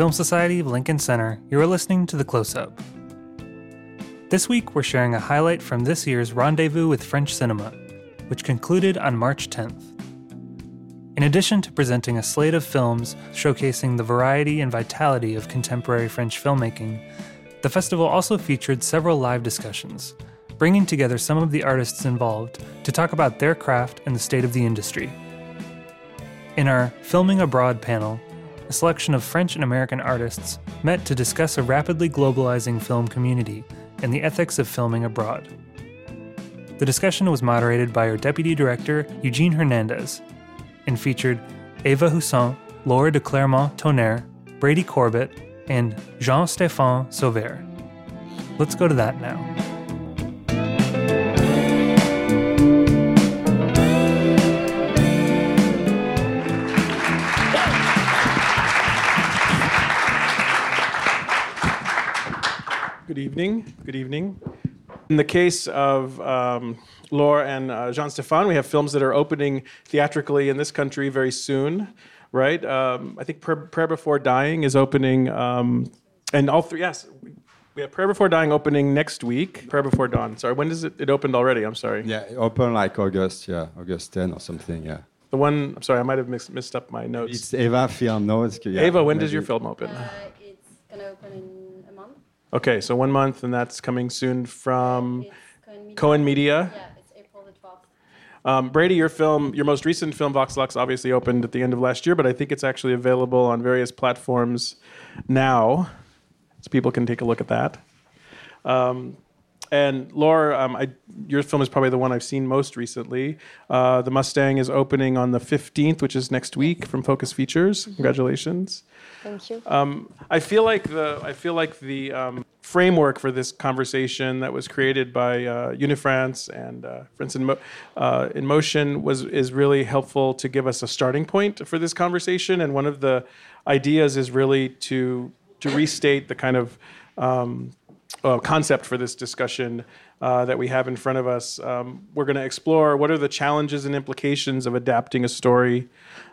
Film Society of Lincoln Center, you are listening to The Close Up. This week, we're sharing a highlight from this year's Rendezvous with French Cinema, which concluded on March 10th. In addition to presenting a slate of films showcasing the variety and vitality of contemporary French filmmaking, the festival also featured several live discussions, bringing together some of the artists involved to talk about their craft and the state of the industry. In our Filming Abroad panel, a selection of French and American artists met to discuss a rapidly globalizing film community and the ethics of filming abroad. The discussion was moderated by our deputy director, Eugene Hernandez, and featured Eva Husson, Laura de Clermont Tonnerre, Brady Corbet, and Jean Stéphane Sauvaire. Let's go to that now. Good evening. Good evening. In the case of um, Laure and uh, Jean Stéphane, we have films that are opening theatrically in this country very soon, right? Um, I think Prayer, Prayer, Before Dying is opening, um, and all three, yes, we have Prayer Before Dying opening next week. Prayer Before Dawn. Sorry, when does it? It opened already. I'm sorry. Yeah, open like August. Yeah, August 10 or something. Yeah. The one. I'm sorry, I might have mixed, missed up my notes. It's Eva Film knows. Yeah, Eva, when maybe. does your film open? Uh, it's gonna open in Okay, so one month, and that's coming soon from Cohen Media. Cohen Media. Yeah, it's April the 12th. Um, Brady, your film, your most recent film, Vox Lux, obviously opened at the end of last year, but I think it's actually available on various platforms now, so people can take a look at that. Um, and Laura, um, I, your film is probably the one I've seen most recently. Uh, the Mustang is opening on the 15th, which is next week from Focus Features. Congratulations. Thank you. Um, I feel like the I feel like the um, framework for this conversation that was created by uh, Unifrance and uh, France in, Mo- uh, in Motion was is really helpful to give us a starting point for this conversation. And one of the ideas is really to to restate the kind of um, uh, concept for this discussion uh, that we have in front of us. Um, we're going to explore what are the challenges and implications of adapting a story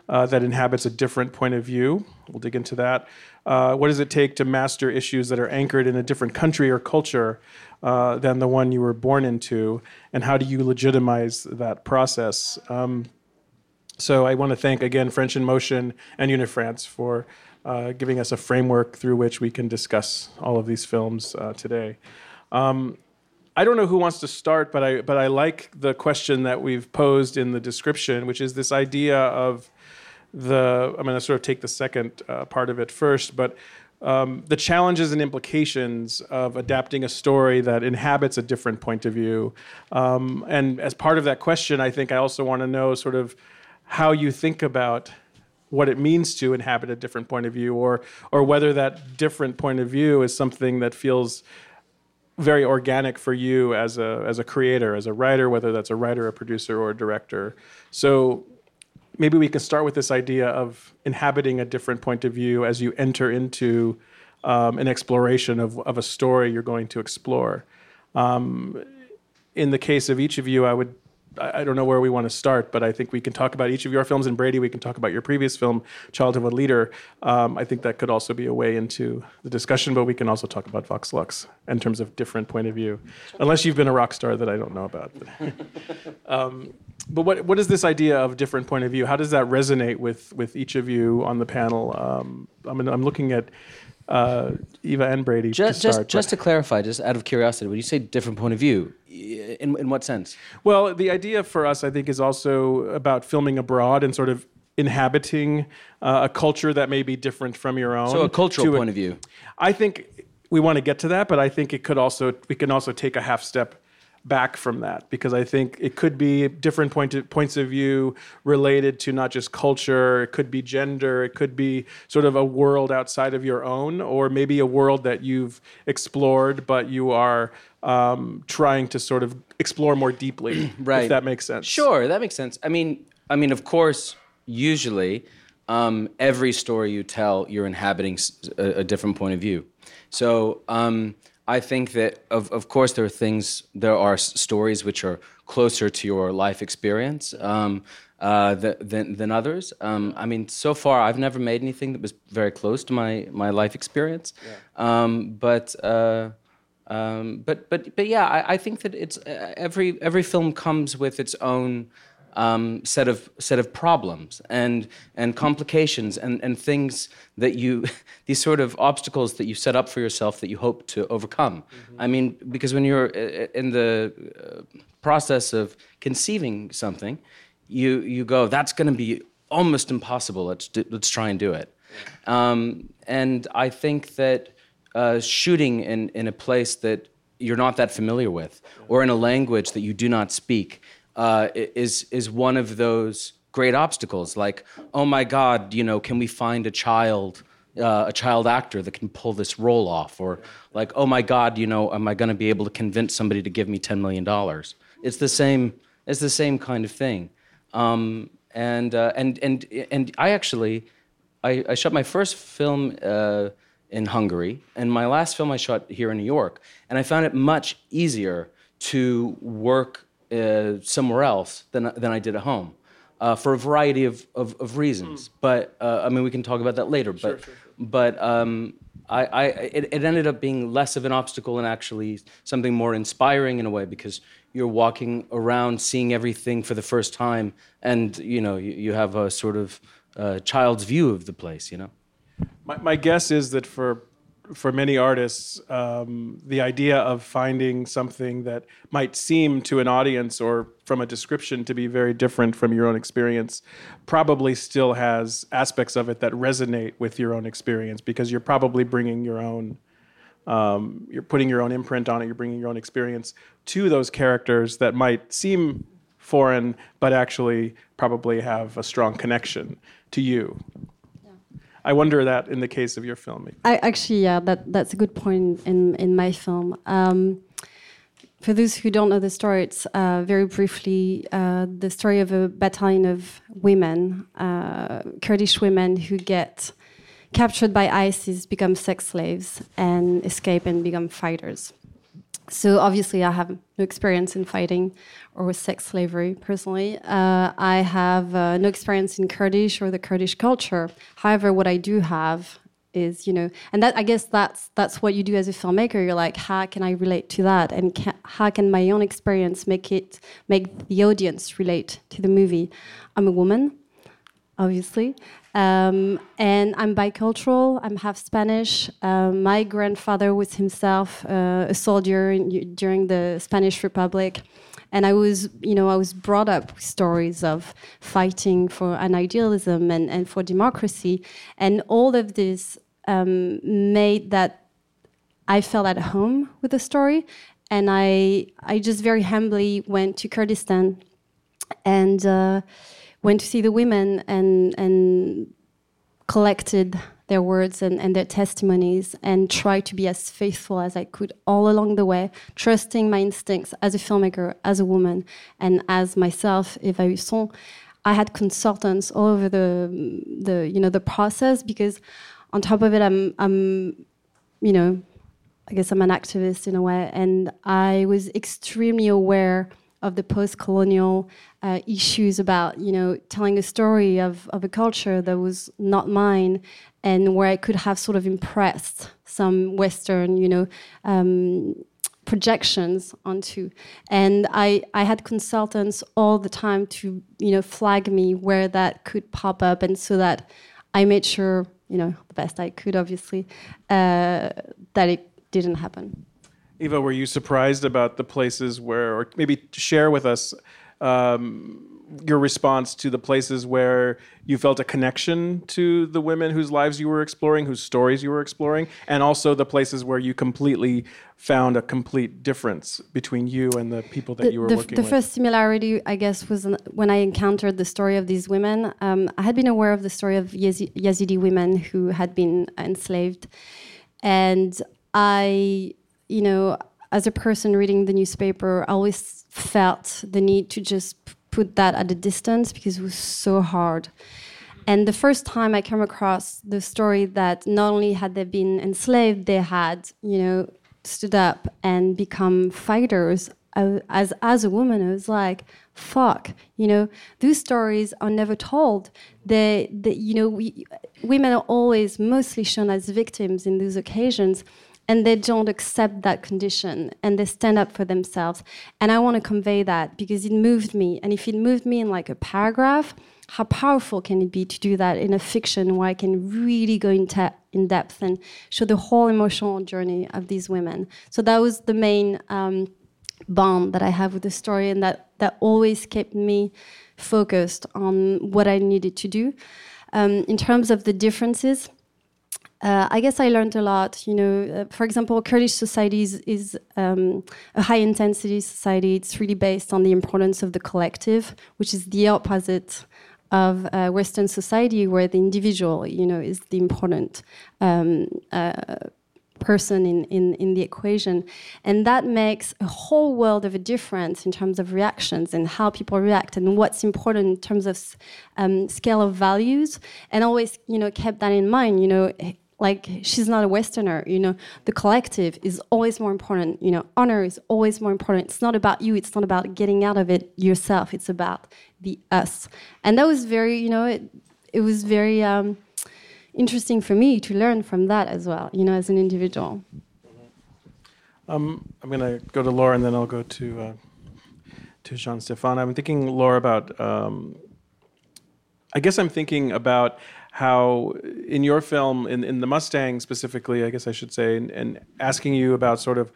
uh, that inhabits a different point of view. We'll dig into that. Uh, what does it take to master issues that are anchored in a different country or culture uh, than the one you were born into? And how do you legitimize that process? Um, so I want to thank again French in Motion and Unifrance for uh, giving us a framework through which we can discuss all of these films uh, today. Um, I don't know who wants to start, but I but I like the question that we've posed in the description, which is this idea of the. I'm going to sort of take the second uh, part of it first, but. Um, the challenges and implications of adapting a story that inhabits a different point of view. Um, and as part of that question, I think I also want to know sort of how you think about what it means to inhabit a different point of view or or whether that different point of view is something that feels very organic for you as a as a creator as a writer whether that's a writer a producer or a director. So maybe we can start with this idea of inhabiting a different point of view as you enter into um, an exploration of, of a story you're going to explore. Um, in the case of each of you i would I don't know where we want to start, but I think we can talk about each of your films. And Brady, we can talk about your previous film, Childhood of a Leader. Um, I think that could also be a way into the discussion, but we can also talk about Vox Lux in terms of different point of view, unless you've been a rock star that I don't know about. um, but what what is this idea of different point of view? How does that resonate with with each of you on the panel? Um, I mean, I'm looking at uh, Eva and Brady. Just, to start, just, just to clarify, just out of curiosity, when you say different point of view, in, in what sense? Well, the idea for us, I think, is also about filming abroad and sort of inhabiting uh, a culture that may be different from your own. So a cultural point a, of view. I think we want to get to that, but I think it could also we can also take a half step back from that because I think it could be different point of, points of view related to not just culture, it could be gender, it could be sort of a world outside of your own, or maybe a world that you've explored but you are um, trying to sort of explore more deeply. right. If that makes sense. Sure, that makes sense. I mean, I mean, of course, usually. Um, every story you tell, you're inhabiting a, a, different point of view. So um, I think that, of, of course, there are things, there are stories which are closer to your life experience um, uh, th- than, than others. Um, I mean, so far, I've never made anything that was very close to my, my life experience. Um, but, uh, um, but, but, but yeah, I, I think that it's, uh, every, every film comes with its own um, set of set of problems and and complications and and things that you these sort of obstacles that you set up for yourself that you hope to overcome. I mean, because when you're uh, in the uh, process of conceiving something, you you go that's going to be almost impossible. Let's do, let's try and do it. Um, and I think that uh, shooting in in a place that you're not that familiar with, or in a language that you do not speak, uh, is is one of those great obstacles. Like, oh my God, you know, can we find a child, uh, a child actor that can pull this role off? Or like, oh my God, you know, am I going to be able to convince somebody to give me ten million dollars? It's the same. It's the same kind of thing. Um, and uh, and and and I actually, I, I shot my first film. Uh, in Hungary, and my last film I shot here in New York. And I found it much easier to work uh, somewhere else than, than I did at home uh, for a variety of, of, of reasons. But uh, I mean, we can talk about that later. But, but um, I, I, it, it ended up being less of an obstacle and actually something more inspiring in a way because you're walking around seeing everything for the first time and you know you, you have a sort of uh, child's view of the place you know My, my guess is that for for many artists, um, the idea of finding something that might seem to an audience or from a description to be very different from your own experience probably still has aspects of it that resonate with your own experience because you're probably bringing your own um, you're putting your own imprint on it you're bringing your own experience to those characters that might seem foreign but actually probably have a strong connection to you I wonder that in the case of your film. I actually, yeah, that that's a good point in in my film. Um, for those who don't know the story, it's uh, very briefly uh, the story of a battalion of women, uh, Kurdish women who get captured by ISIS, become sex slaves, and escape and become fighters. So obviously, I have no experience in fighting or with sex slavery personally. Uh, I have uh, no experience in Kurdish or the Kurdish culture. However, what I do have is, you know, and that I guess that's that's what you do as a filmmaker. You're like, how can I relate to that, and ca how can my own experience make it make the audience relate to the movie? I'm a woman obviously. Um, and I'm bicultural. I'm half Spanish. Um, my grandfather was himself uh, a soldier in, during the Spanish Republic, and I was, you know, I was brought up with stories of fighting for an idealism and, and for democracy, and all of this um, made that I felt at home with the story, and I I just very humbly went to Kurdistan, and. Uh, went to see the women and and collected their words and, and their testimonies and tried to be as faithful as I could all along the way, trusting my instincts as a filmmaker, as a woman, and as myself, Eva Husson. I had consultants all over the the you know the process because on top of it I'm I'm you know I guess I'm an activist in a way and I was extremely aware of the post-colonial uh, issues about you know telling a story of, of a culture that was not mine and where I could have sort of impressed some Western you know um, projections onto and I, I had consultants all the time to you know flag me where that could pop up and so that I made sure you know the best I could obviously uh, that it didn't happen. Eva, were you surprised about the places where, or maybe share with us um, your response to the places where you felt a connection to the women whose lives you were exploring, whose stories you were exploring, and also the places where you completely found a complete difference between you and the people that the, you were the, working the with? first similarity, I guess, was when I encountered the story of these women. Um, I had been aware of the story of Yazi- Yazidi women who had been enslaved, and I, you know, as a person reading the newspaper, I always felt the need to just put that at a distance because it was so hard. And the first time I came across the story that not only had they been enslaved, they had, you know, stood up and become fighters as as a woman I was like fuck you know? Those stories are never told. They, they you know we, women are always mostly shown as victims in those occasions and they don't accept that condition and they stand up for themselves. And i want to convey that because it moved me. And if it moved me in like a paragraph how powerful can it be to do that in a fiction where i can really go in, in depth and show the whole emotional journey of these women? So that was the main um, bond that i have with the story and that that always kept me focused on what i needed to do. Um, in terms of the differences uh, I guess I learned a lot. You know, uh, for example, Kurdish society is, is um, a high intensity society. It's really based on the importance of the collective, which is the opposite of uh, Western society, where the individual, you know, is the important um, uh, person in, in, in the equation. And that makes a whole world of a difference in terms of reactions and how people react and what's important in terms of um, scale of values. And always, you know, kept that in mind, you know, like she's not a westerner you know? The collective is always more important you know? Honor is always more important. It's not about you it's not about getting out of it yourself. It's about the us. And that was very you know it, it was very um, interesting for me to learn from that as well you know as an individual. Um, i'm going to go to laura and then i'll go to uh, to jean stéphane i'm thinking laura about um, i guess i'm thinking about how in your film, in, in the Mustang specifically, I guess I should say, and, and asking you about sort of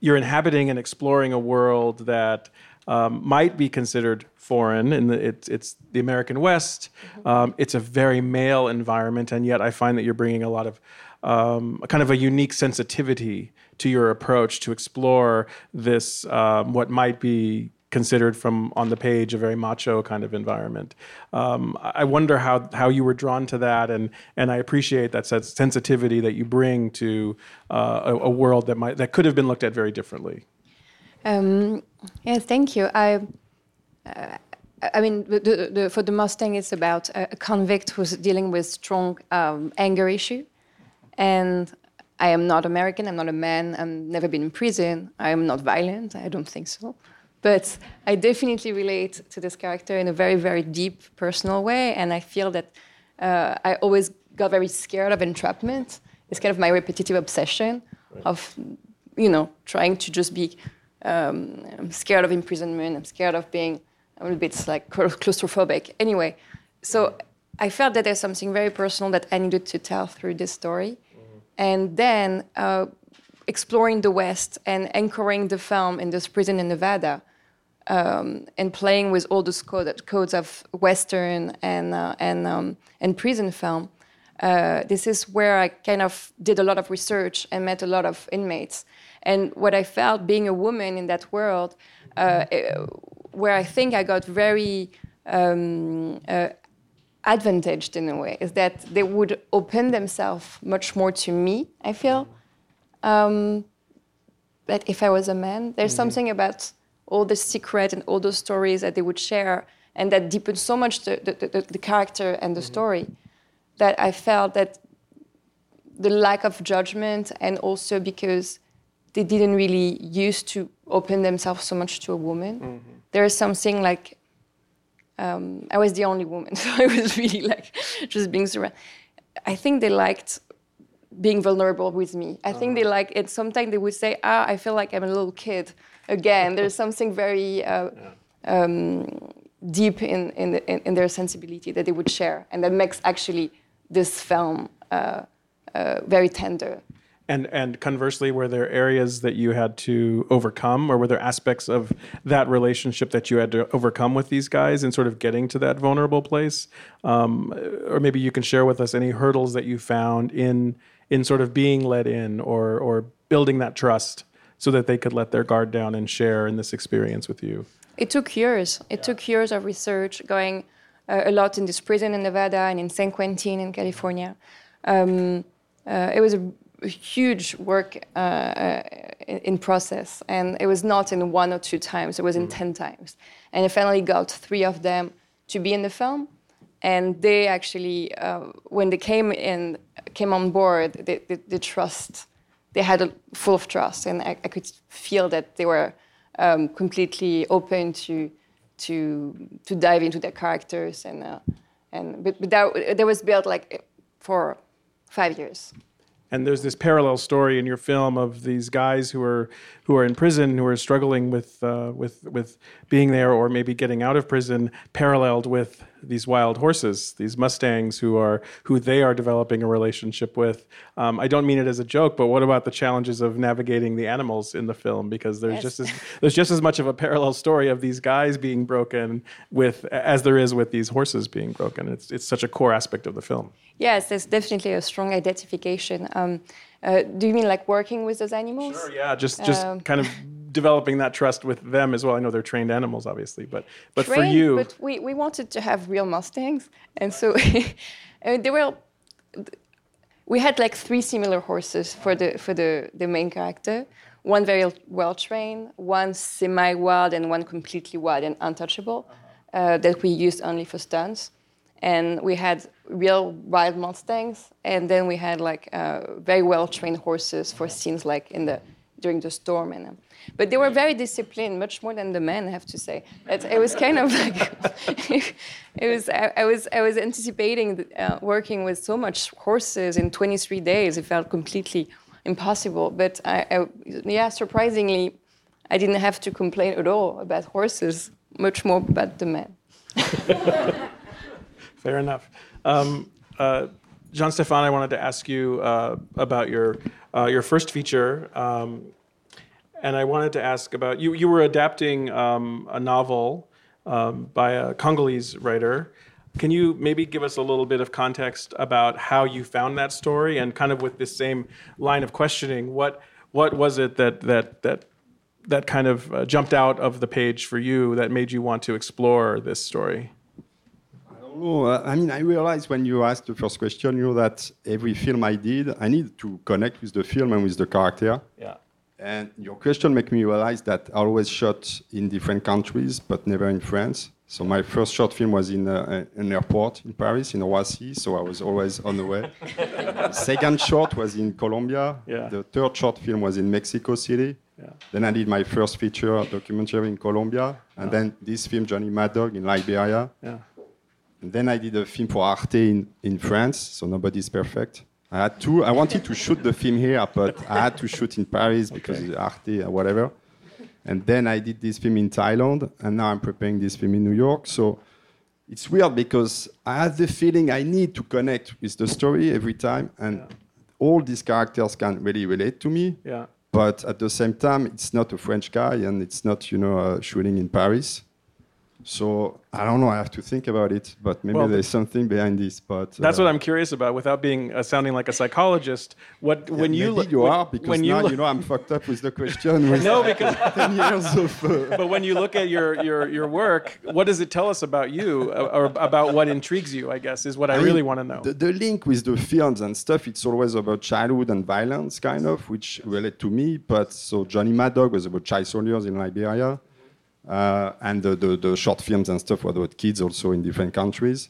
you're inhabiting and exploring a world that um, might be considered foreign, and it's it's the American West. Mm-hmm. Um, it's a very male environment, and yet I find that you're bringing a lot of um, a kind of a unique sensitivity to your approach to explore this um, what might be considered from on the page a very macho kind of environment. Um, I wonder how how you were drawn to that, and and I appreciate that sensitivity that you bring to uh, a, a, world that might that could have been looked at very differently. Um, yeah, thank you. I. Uh, I mean, the, the, for the Mustang, it's about a, convict who's dealing with strong um, anger issue, and I am not American. I'm not a man. I've never been in prison. I am not violent. I don't think so. But I definitely relate to this character in a very, very deep, personal way. And I feel that uh, I always got very scared of entrapment. It's kind of my repetitive obsession right. of, you know, trying to just be um, I'm scared of imprisonment. I'm scared of being a little bit like claustrophobic. Anyway, so I felt that there's something very personal that I needed to tell through this story. Mm-hmm. And then uh, exploring the West and anchoring the film in this prison in Nevada um, and playing with all those code, codes of Western and uh, and um, and prison film. Uh, this is where I kind of did a lot of research and met a lot of inmates. And what I felt being a woman in that world, uh, where I think I got very um, uh, advantaged in a way, is that they would open themselves much more to me. I feel um, that if I was a man, there's mm-hmm. something about all the secret and all those stories that they would share, and that deepened so much the, the, the, the character and the mm-hmm. story that I felt that the lack of judgment and also because they didn't really used to open themselves so much to a woman. Mm-hmm. There is something like um, I was the only woman, so I was really like just being surrounded. I think they liked being vulnerable with me. I uh-huh. think they uh-huh. like it. Sometimes they would say, "Ah, I feel like I'm a little kid." Again, there's something very uh, um, deep in, in, the, in, their sensibility that they would share, and that makes actually this film uh, uh, very tender. And, and conversely, were there areas that you had to overcome, or were there aspects of that relationship that you had to overcome with these guys in sort of getting to that vulnerable place? Um, or maybe you can share with us any hurdles that you found in in sort of being let in or or building that trust so that they could let their guard down and share in this experience with you? It took years. It yeah. took years of research, going uh, a lot in this prison in Nevada and in San Quentin in California. Um, uh, it was a, a huge work uh, uh in, in, process, and it was not in one or two times. It was in mm. ten times, and I finally got three of them to be in the film. And they actually, uh, when they came in, came on board, the, the, the trust they had a full of trust, and I, I could feel that they were um, completely open to to to dive into their characters, and uh, and but, but that, that was built like for five years and there's this parallel story in your film of these guys who are who are in prison who are struggling with uh, with with being there or maybe getting out of prison paralleled with these wild horses these mustangs who are who they are developing a relationship with um, I don't mean it as a joke but what about the challenges of navigating the animals in the film because there's yes. just as there's just as much of a parallel story of these guys being broken with as there is with these horses being broken it's it's such a core aspect of the film Yes, there's definitely a strong identification. Um, uh, do you mean like working with those animals? Sure, yeah, just just um, kind of developing that trust with them as well. I know they're trained animals, obviously, but but trained, for you, but we, we wanted to have real mustangs, and so I mean, they were. We had like three similar horses for the for the the main character. One very well trained, one semi wild, and one completely wild and untouchable. Uh, that we used only for stunts and we had real wild mustangs and then we had like uh, very well trained horses for scenes like in the during the storm and uh, but they were very disciplined much more than the men i have to say. It, it was kind of like it was I, I, was i was anticipating uh, working with so much horses in 23 days. It felt completely impossible. But I, I, yeah surprisingly i didn't have to complain at all about horses much more about the men Fair enough. Um, uh, Jean Stéphane, I wanted to ask you uh, about your uh, your first feature, um, and I wanted to ask about you. You were adapting um, a novel um, by a Congolese writer. Can you maybe give us a little bit of context about how you found that story, and kind of with this same line of questioning, what what was it that that that that kind of uh, jumped out of the page for you that made you want to explore this story? I mean, I realized when you asked the first question, you know, that every film I did, I need to connect with the film and with the character. Yeah. And your question made me realize that I always shot in different countries, but never in France. So my first short film was in uh, an airport in Paris, in Roissy. So I was always on the way. Second short was in Colombia. Yeah. The third short film was in Mexico City. Yeah. Then I did my first feature documentary in Colombia, and then this film, Johnny Mad Dog, in Liberia. Yeah. And then I did a film for Arte in, in France, so nobody's perfect. I had to. I wanted to shoot the film here, but I had to shoot in Paris because okay. Arte or whatever. And then I did this film in Thailand, and now I'm preparing this film in New York. So it's weird because I have the feeling I need to connect with the story every time, and yeah. all these characters can really relate to me. Yeah. But at the same time, it's not a French guy, and it's not you know uh, shooting in Paris. So I don't know. I have to think about it, but maybe well, there's something behind this. But that's uh, what I'm curious about, without being uh, sounding like a psychologist. What yeah, when you look, you are because when you now you know I'm fucked up with the question. With no, because ten years of. Uh, but when you look at your, your your work, what does it tell us about you, uh, or about what intrigues you? I guess is what I, I really want to know. The, the, link with the films and stuff, it's always about childhood and violence, kind of, which relate to me. But so Johnny Mad Dog was about child soldiers in Liberia. Uh, and the, the, the, short films and stuff about kids also in different countries.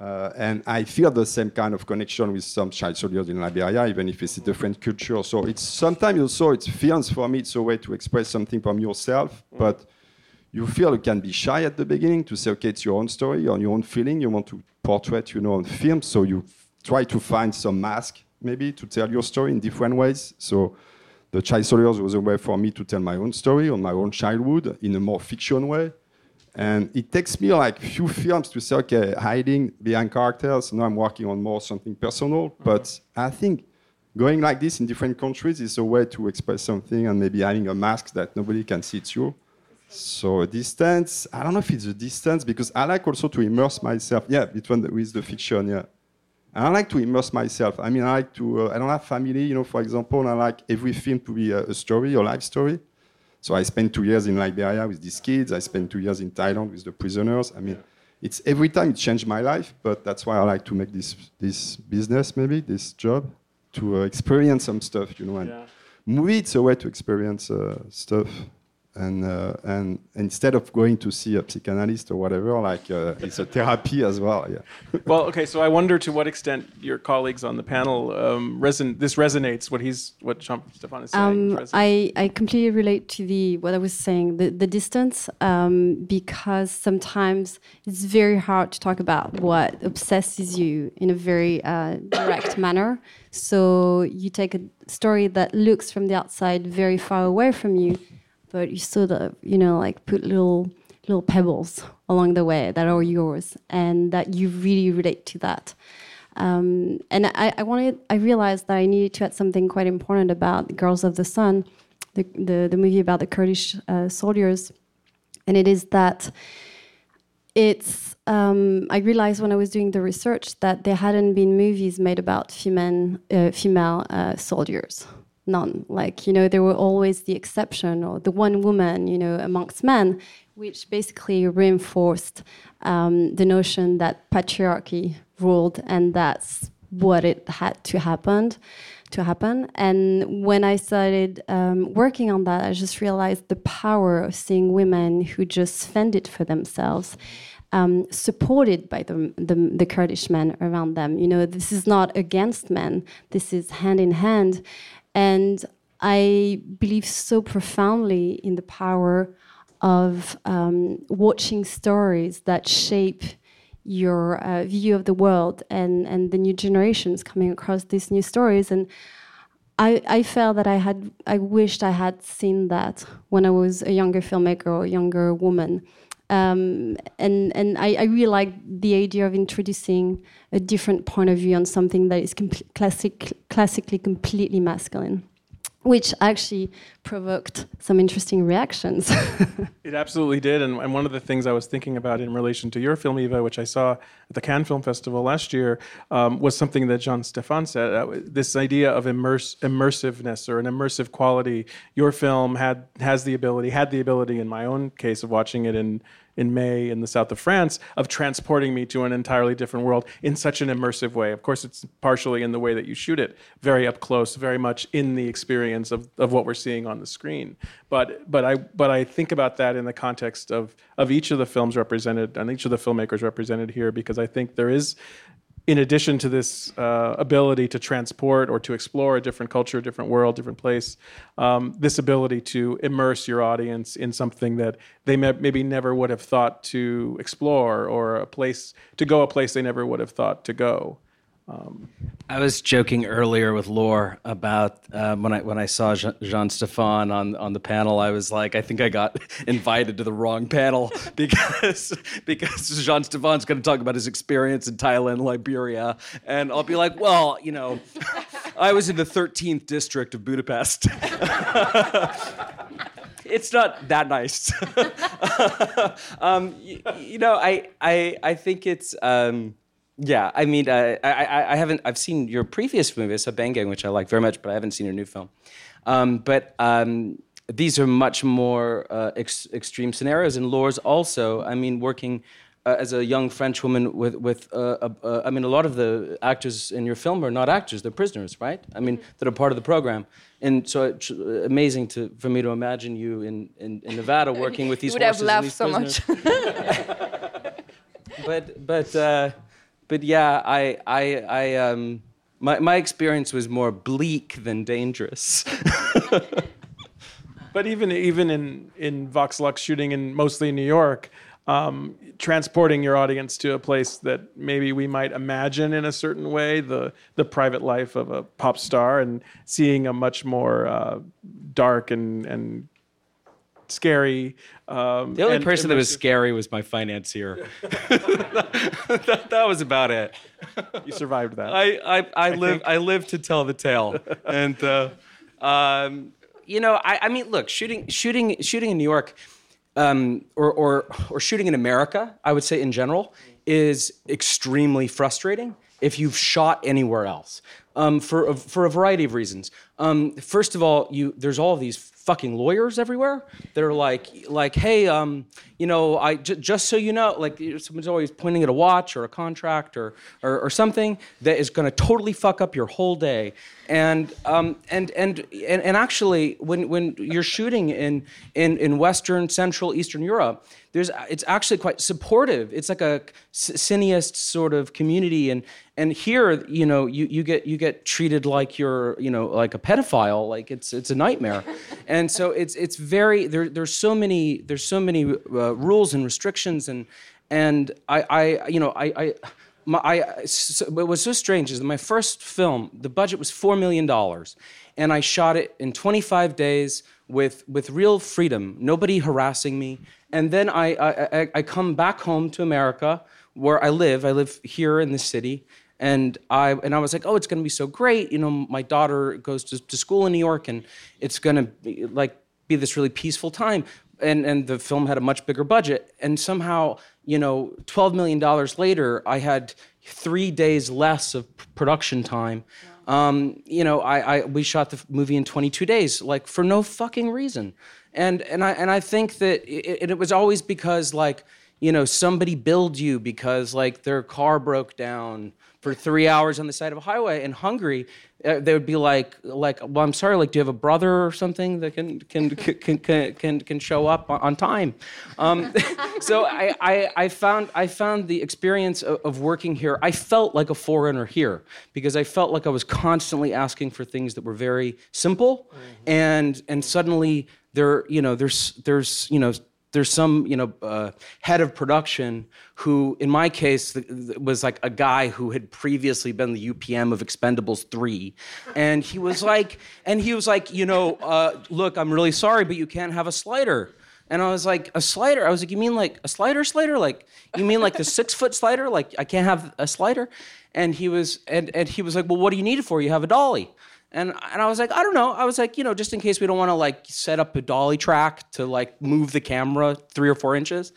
Uh, and I feel the same kind of connection with some child soldiers in Liberia, even if it's a different culture. So it's sometimes also it's films for me. It's a way to express something from yourself, mm. but you feel you can be shy at the beginning to say, okay, it's your own story or your own feeling. You want to portray, you know, on film. So you try to find some mask maybe to tell your story in different ways. So the Child Soldiers was a way for me to tell my own story on my own childhood in a more fiction way. And it takes me like few films to say, okay, hiding behind characters. Now I'm working on more something personal. Mm-hmm. But I think going like this in different countries is a way to express something and maybe having a mask that nobody can see through. So a distance, I don't know if it's a distance because I like also to immerse myself. Yeah, between the, with the fiction, yeah. I like to immerse myself. I mean, I like to, uh, I don't have family, you know, for example, I like every film to be a, a story, a life story. So I spent two years in Liberia with these kids. I spent two years in Thailand with the prisoners. I mean, it's every time it changed my life, but that's why I like to make this, this business, maybe, this job, to uh, experience some stuff, you know. And yeah. movie, it's a way to experience uh, stuff. And uh, and instead of going to see a psychanalyst or whatever, like uh, it's a therapy as well. Yeah. well, okay. So I wonder to what extent your colleagues on the panel um, reson- this resonates. What he's what Jean Stéphane is saying. Um, I I completely relate to the what I was saying the the distance um, because sometimes it's very hard to talk about what obsesses you in a very uh, direct manner. So you take a story that looks from the outside very far away from you but you sort of, you know, like put little little pebbles along the way that are yours and that you really relate to that. Um, and I, I, wanted, I realized that I needed to add something quite important about Girls of the Sun, the, the, the movie about the Kurdish uh, soldiers. And it is that it's, um, I realized when I was doing the research that there hadn't been movies made about female, uh, female uh, soldiers none. Like, you know, there were always the exception or the one woman, you know, amongst men, which basically reinforced um, the notion that patriarchy ruled and that's what it had to happen to happen and when i started um, working on that i just realized the power of seeing women who just fended for themselves um, supported by the, the, the, Kurdish men around them. You know, this is not against men, this is hand in hand. And I believe so profoundly in the power of um, watching stories that shape your uh, view of the world and, and the new generations coming across these new stories. And I, I felt that I had, I wished I had seen that when I was a younger filmmaker or a younger woman. Um, and and I, I, really like the idea of introducing a different point of view on something that is classic, classically completely masculine which actually provoked some interesting reactions. it absolutely did. And, and, one of the things I was thinking about in relation to your film, Eva, which I saw at the Cannes Film Festival last year, um, was something that Jean Stéphane said uh, this idea of immerse, immersiveness or an immersive quality. Your film had has the ability, had the ability in my own case of watching it in in May in the south of France of transporting me to an entirely different world in such an immersive way. Of course, it's partially in the way that you shoot it, very up close, very much in the experience of, of what we're seeing on the screen. But but I but I think about that in the context of of each of the films represented and each of the filmmakers represented here because I think there is in addition to this uh, ability to transport or to explore a different culture, different world, different place, um, this ability to immerse your audience in something that they may, maybe never would have thought to explore or a place to go a place they never would have thought to go. Um, I was joking earlier with Laure about uh, when I when I saw Jean, Stéphane on on the panel. I was like, I think I got invited to the wrong panel because because Jean Stéphane's going to talk about his experience in Thailand, Liberia, and I'll be like, well, you know, I was in the 13th district of Budapest. it's not that nice. um, you, you, know, I I I think it's. Um, yeah, I mean, uh, I, I haven't. I've seen your previous movie, Sabengang, which I like very much, but I haven't seen your new film. Um, but um, these are much more uh, ex- extreme scenarios, and Laure's also. I mean, working uh, as a young French woman with with. Uh, I mean, a lot of the actors in your film are not actors; they're prisoners, right? I mean, that are part of the program. And so it's amazing to for me to imagine you in in, in Nevada working with these. You would have laughed so much. but but uh, but yeah, I, I, I, um, my, my experience was more bleak than dangerous. but even, even in, in Vox Lux shooting in mostly New York, um, transporting your audience to a place that maybe we might imagine in a certain way, the the private life of a pop star, and seeing a much more uh, dark and and scary. Um, the only person that was scary was my financier. that, that, was about it. You survived that. I I, I, I live I live to tell the tale, and uh, um, you know I, I mean look shooting shooting shooting in New York. Um, or, or, or shooting in America, I would say in general, is extremely frustrating if you've shot anywhere else um, for, a, for a variety of reasons. Um, first of all, you, there's all of these fucking lawyers everywhere that are like, like, hey, um, you know, I j- just so you know, like someone's always pointing at a watch or a contract or or, or something that is going to totally fuck up your whole day. And um, and, and and and actually, when when you're shooting in in in Western, Central, Eastern Europe, there's it's actually quite supportive. It's like a cineast sort of community, and and here, you know, you, you get you get treated like you're, you know, like a pedophile. Like it's it's a nightmare, and so it's it's very there. There's so many there's so many uh, rules and restrictions, and and I I you know I I. My, I, so, what was so strange is that my first film, the budget was $4 million, and I shot it in 25 days with, with real freedom, nobody harassing me. And then I, I, I come back home to America, where I live. I live here in the city, and I and I was like, oh, it's going to be so great. You know, my daughter goes to, to school in New York, and it's going to be like be this really peaceful time. And and the film had a much bigger budget, and somehow, you know, twelve million dollars later, I had three days less of production time. Um, you know, I, I we shot the movie in 22 days, like for no fucking reason. And and I and I think that it, it was always because like you know somebody billed you because like their car broke down for three hours on the side of a highway in Hungary, uh, they would be like, like, well, I'm sorry, like, do you have a brother or something that can can can can can, can show up on time? Um, so I, I, I found I found the experience of, of, working here. I felt like a foreigner here because I felt like I was constantly asking for things that were very simple, mm-hmm. and and suddenly there, you know, there's there's you know there's some you know uh, head of production who in my case was like a guy who had previously been the upm of expendables 3 and he was like and he was like you know uh, look i'm really sorry but you can't have a slider. And i was like a slider? I was like you mean like a slider slider? Like you mean like the six foot slider? Like i can't have a slider? And he was and, and he was like well what do you need it for? You have a dolly and, and I was like, I don't know. I was like, you know, just in case we don't want to like set up a dolly track to like move the camera three or four inches.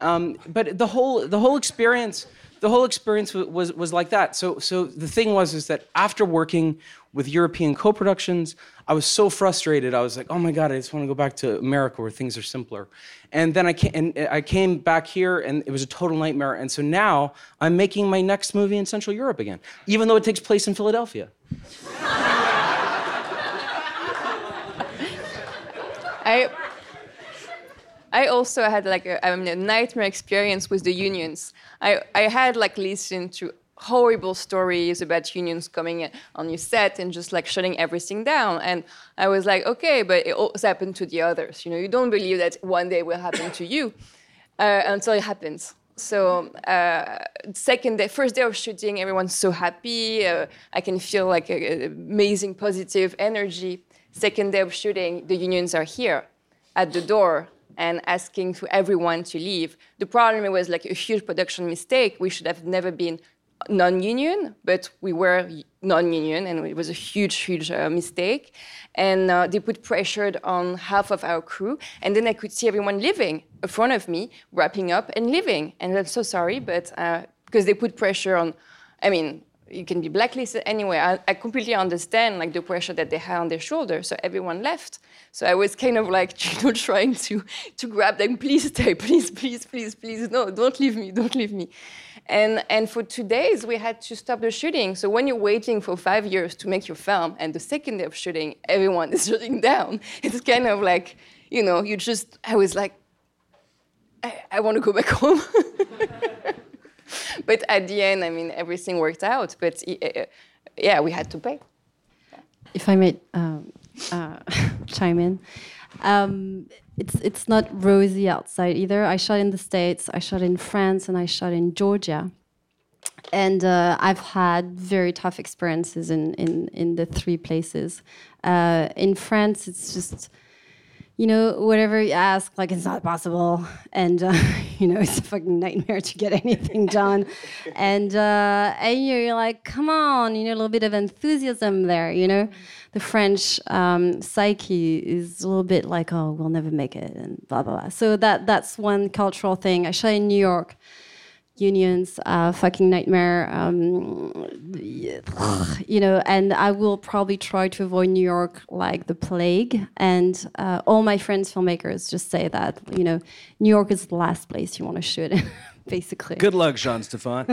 Um, but the whole the whole experience the whole experience was, was, was like that. So so the thing was is that after working with European co-productions, I was so frustrated. I was like, oh my god, I just want to go back to America where things are simpler. And then I came, and I came back here, and it was a total nightmare. And so now I'm making my next movie in Central Europe again, even though it takes place in Philadelphia. I I also had like a, I mean, a nightmare experience with the unions. I, I had like listened to horrible stories about unions coming on your set and just like shutting everything down. And I was like, okay, but it also happened to the others. You know, you don't believe that one day will happen to you uh, until it happens. So uh, second day, first day of shooting, everyone's so happy. Uh, I can feel like a, a amazing positive energy second day of shooting, the unions are here at the door and asking for everyone to leave. The problem was like a huge production mistake. We should have never been non-union, but we were non-union, and it was a huge, huge uh, mistake. And uh, they put pressure on half of our crew, and then I could see everyone leaving in front of me, wrapping up and leaving. And I'm so sorry, but uh, because they put pressure on, I mean, you can be blacklisted anyway. I, I, completely understand like the pressure that they had on their shoulders. So everyone left. So I was kind of like you know trying to to grab them. Please stay. Please, please, please, please. No, don't leave me. Don't leave me. And and for two days we had to stop the shooting. So when you're waiting for five years to make your film, and the second day of shooting, everyone is shutting down. It's kind of like you know you just. I was like, I, I want to go back home. but at the end, I mean, everything worked out. But yeah, we had to pay. If I may um, uh, chime in, um, it's it's not rosy outside either. I shot in the states, I shot in France, and I shot in Georgia. And uh, I've had very tough experiences in, in, in the three places. Uh, in France, it's just you know, whatever you ask, like it's not possible, and uh, you know, it's a fucking nightmare to get anything done, and uh, and you're like, come on, you know, a little bit of enthusiasm there, you know. The French um, psyche is a little bit like, oh, we'll never make it, and blah blah blah. So that that's one cultural thing. Shot in New York. Unions, uh, fucking nightmare. Um, you know, and I will probably try to avoid New York like the plague. And uh, all my friends filmmakers just say that you know, New York is the last place you want to shoot. Basically. Good luck, Jean Stéphane.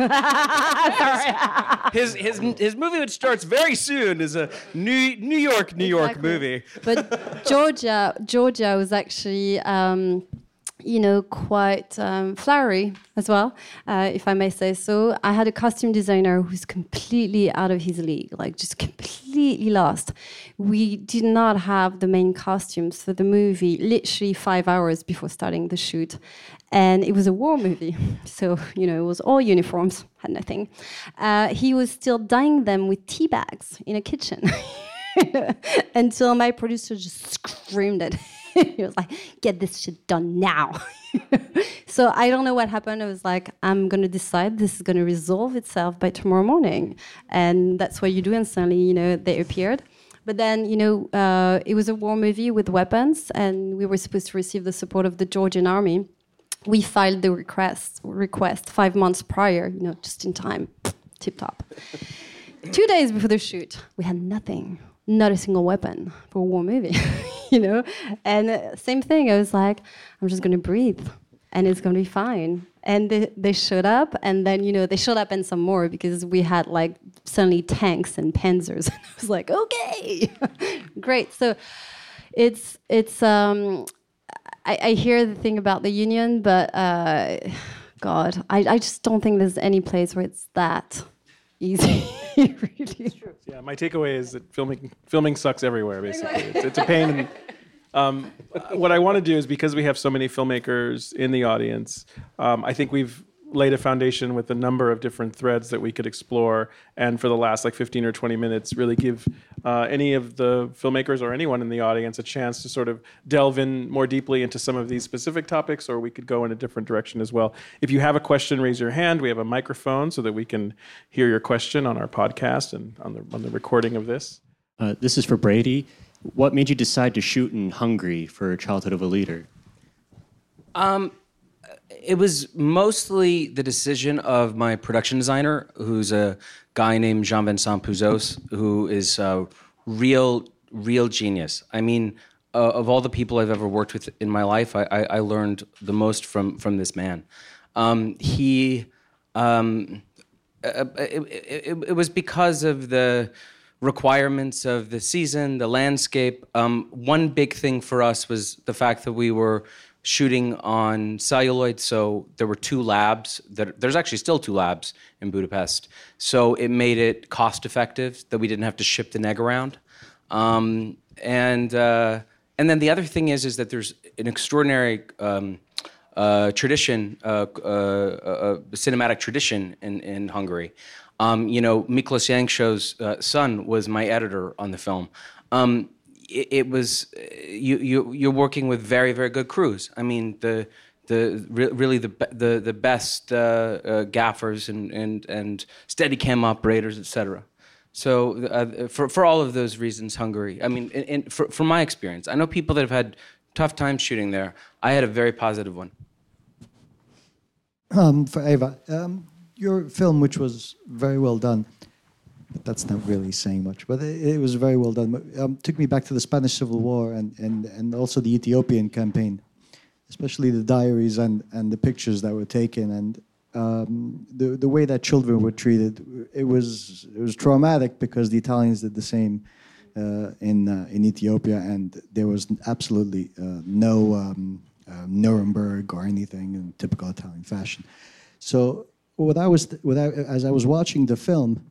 his, his, his movie, which starts very soon, is a New, New York, New York movie. but Georgia, Georgia was actually, um, you know, quite um, flowery as well, uh, if I may say so. I had a costume designer who's completely out of his league, like just completely lost. We did not have the main costumes for the movie literally five hours before starting the shoot. And it was a war movie. So, you know, it was all uniforms, had nothing. Uh, he was still dyeing them with tea bags in a kitchen. until my producer just screamed it. he was like, "Get this shit done now." so I don't know what happened. I was like, "I'm gonna decide this is gonna resolve itself by tomorrow morning," and that's what you do. And suddenly, you know, they appeared. But then, you know, uh, it was a war movie with weapons, and we were supposed to receive the support of the Georgian army. We filed the request request five months prior, you know, just in time, tip top. Two days before the shoot, we had nothing, not a single weapon for a war movie, you know? And same thing, I was like, I'm just gonna breathe and it's gonna be fine. And they, they showed up, and then, you know, they showed up and some more because we had like suddenly tanks and panzers. And I was like, okay, great. So it's, it's, um, I, I hear the thing about the union, but uh, God, I, I just don't think there's any place where it's that easy. really. Yeah, my takeaway is that filming filming sucks everywhere. Basically, it's, it's a pain. And, um, what I want to do is because we have so many filmmakers in the audience, um, I think we've laid a foundation with a number of different threads that we could explore. And for the last like 15 or 20 minutes, really give uh, any of the filmmakers or anyone in the audience a chance to sort of delve in more deeply into some of these specific topics, or we could go in a different direction as well. If you have a question, raise your hand. We have a microphone so that we can hear your question on our podcast and on the on the recording of this. Uh, this is for Brady. What made you decide to shoot in Hungary for Childhood of a Leader? It was mostly the decision of my production designer, who's a guy named Jean Vincent Puzos, who is a real, real genius. I mean, uh, of all the people I've ever worked with in my life, I, I, I learned the most from from this man. Um, he, um, uh, it, it, it was because of the requirements of the season, the landscape. Um, one big thing for us was the fact that we were shooting on celluloid, so there were two labs. That there's actually still two labs in Budapest, so it made it cost effective that we didn't have to ship the neg around. Um, and uh, and then the other thing is is that there's an extraordinary um, uh, tradition, uh, uh, uh, cinematic tradition in, in Hungary. Um, you know, Miklós Jancsó's uh, son was my editor on the film. Um, it, it was you, you you're working with very very good crews. I mean the the re- really the the the best uh, uh, gaffers and and and Steadicam operators, etc. So uh, for for all of those reasons, Hungary. I mean, in, in, for, from my experience, I know people that have had tough times shooting there. I had a very positive one. Um, for Eva, um, your film, which was very well done, that's not really saying much, but it, it was very well done. Um, took me back to the Spanish Civil War and, and, and also the Ethiopian campaign, especially the diaries and, and the pictures that were taken and um, the, the way that children were treated. It was, it was traumatic because the Italians did the same uh, in, uh, in Ethiopia, and there was absolutely uh, no um, uh, Nuremberg or anything in typical Italian fashion. So what I was, what I, as I was watching the film,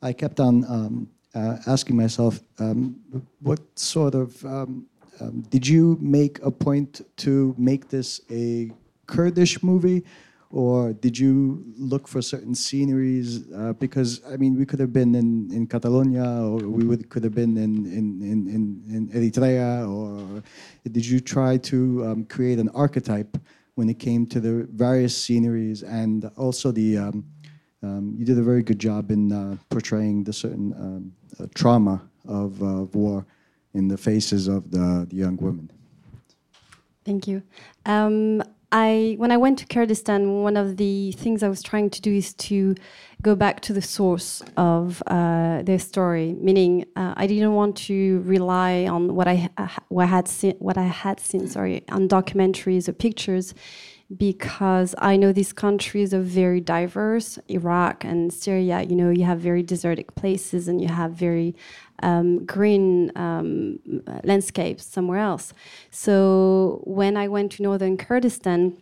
I kept on um, uh, asking myself, um, what sort of um, um, did you make a point to make this a Kurdish movie, or did you look for certain sceneries? Uh, because I mean, we could have been in, in Catalonia, or we would, could have been in, in, in, in, Eritrea, or did you try to um, create an archetype when it came to the various sceneries and also the um, you did a very good job in uh, portraying the certain um, uh, trauma of uh, war in the faces of the, the young women. Thank you. Um, I when I went to Kurdistan, one of the things I was trying to do is to go back to the source of uh, their story. Meaning, uh, I didn't want to rely on what I uh, what I had seen, what I had seen, sorry, on documentaries or pictures, because I know these countries are very diverse. Iraq and Syria, you know, you have very desertic places and you have very um, green um, landscapes somewhere else. So when I went to northern Kurdistan,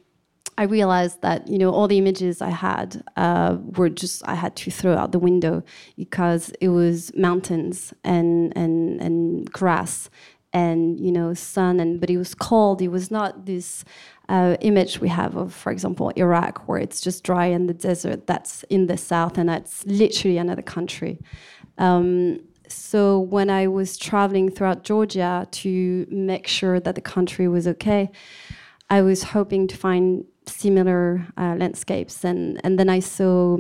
I realized that you know all the images I had uh, were just I had to throw out the window because it was mountains and and and grass and you know sun and but it was cold. It was not this uh, image we have of, for example, Iraq, where it's just dry in the desert. That's in the south, and that's literally another country. Um, so when I was traveling throughout Georgia to make sure that the country was okay, I was hoping to find similar uh, landscapes, and and then I saw.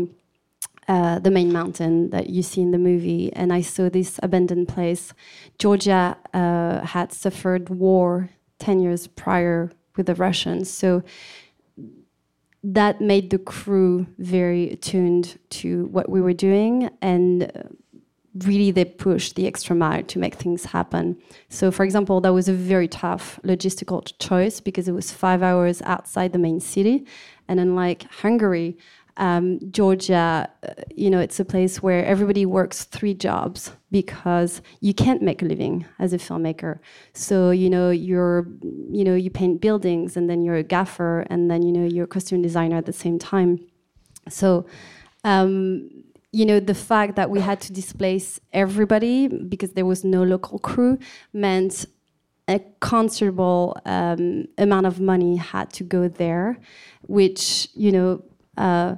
Uh, the main mountain that you see in the movie, and I saw this abandoned place. Georgia uh, had suffered war 10 years prior with the Russians, so that made the crew very attuned to what we were doing, and really they pushed the extra mile to make things happen. So, for example, that was a very tough logistical choice because it was five hours outside the main city. And unlike Hungary, um, Georgia, uh, you know, it's a place where everybody works three jobs because you can't make a living as a filmmaker. So, you know, you're, you know, you paint buildings and then you're a gaffer and then, you know, you're a costume designer at the same time. So, um, you know, the fact that we had to displace everybody because there was no local crew meant a considerable um, amount of money had to go there, which, you know, uh,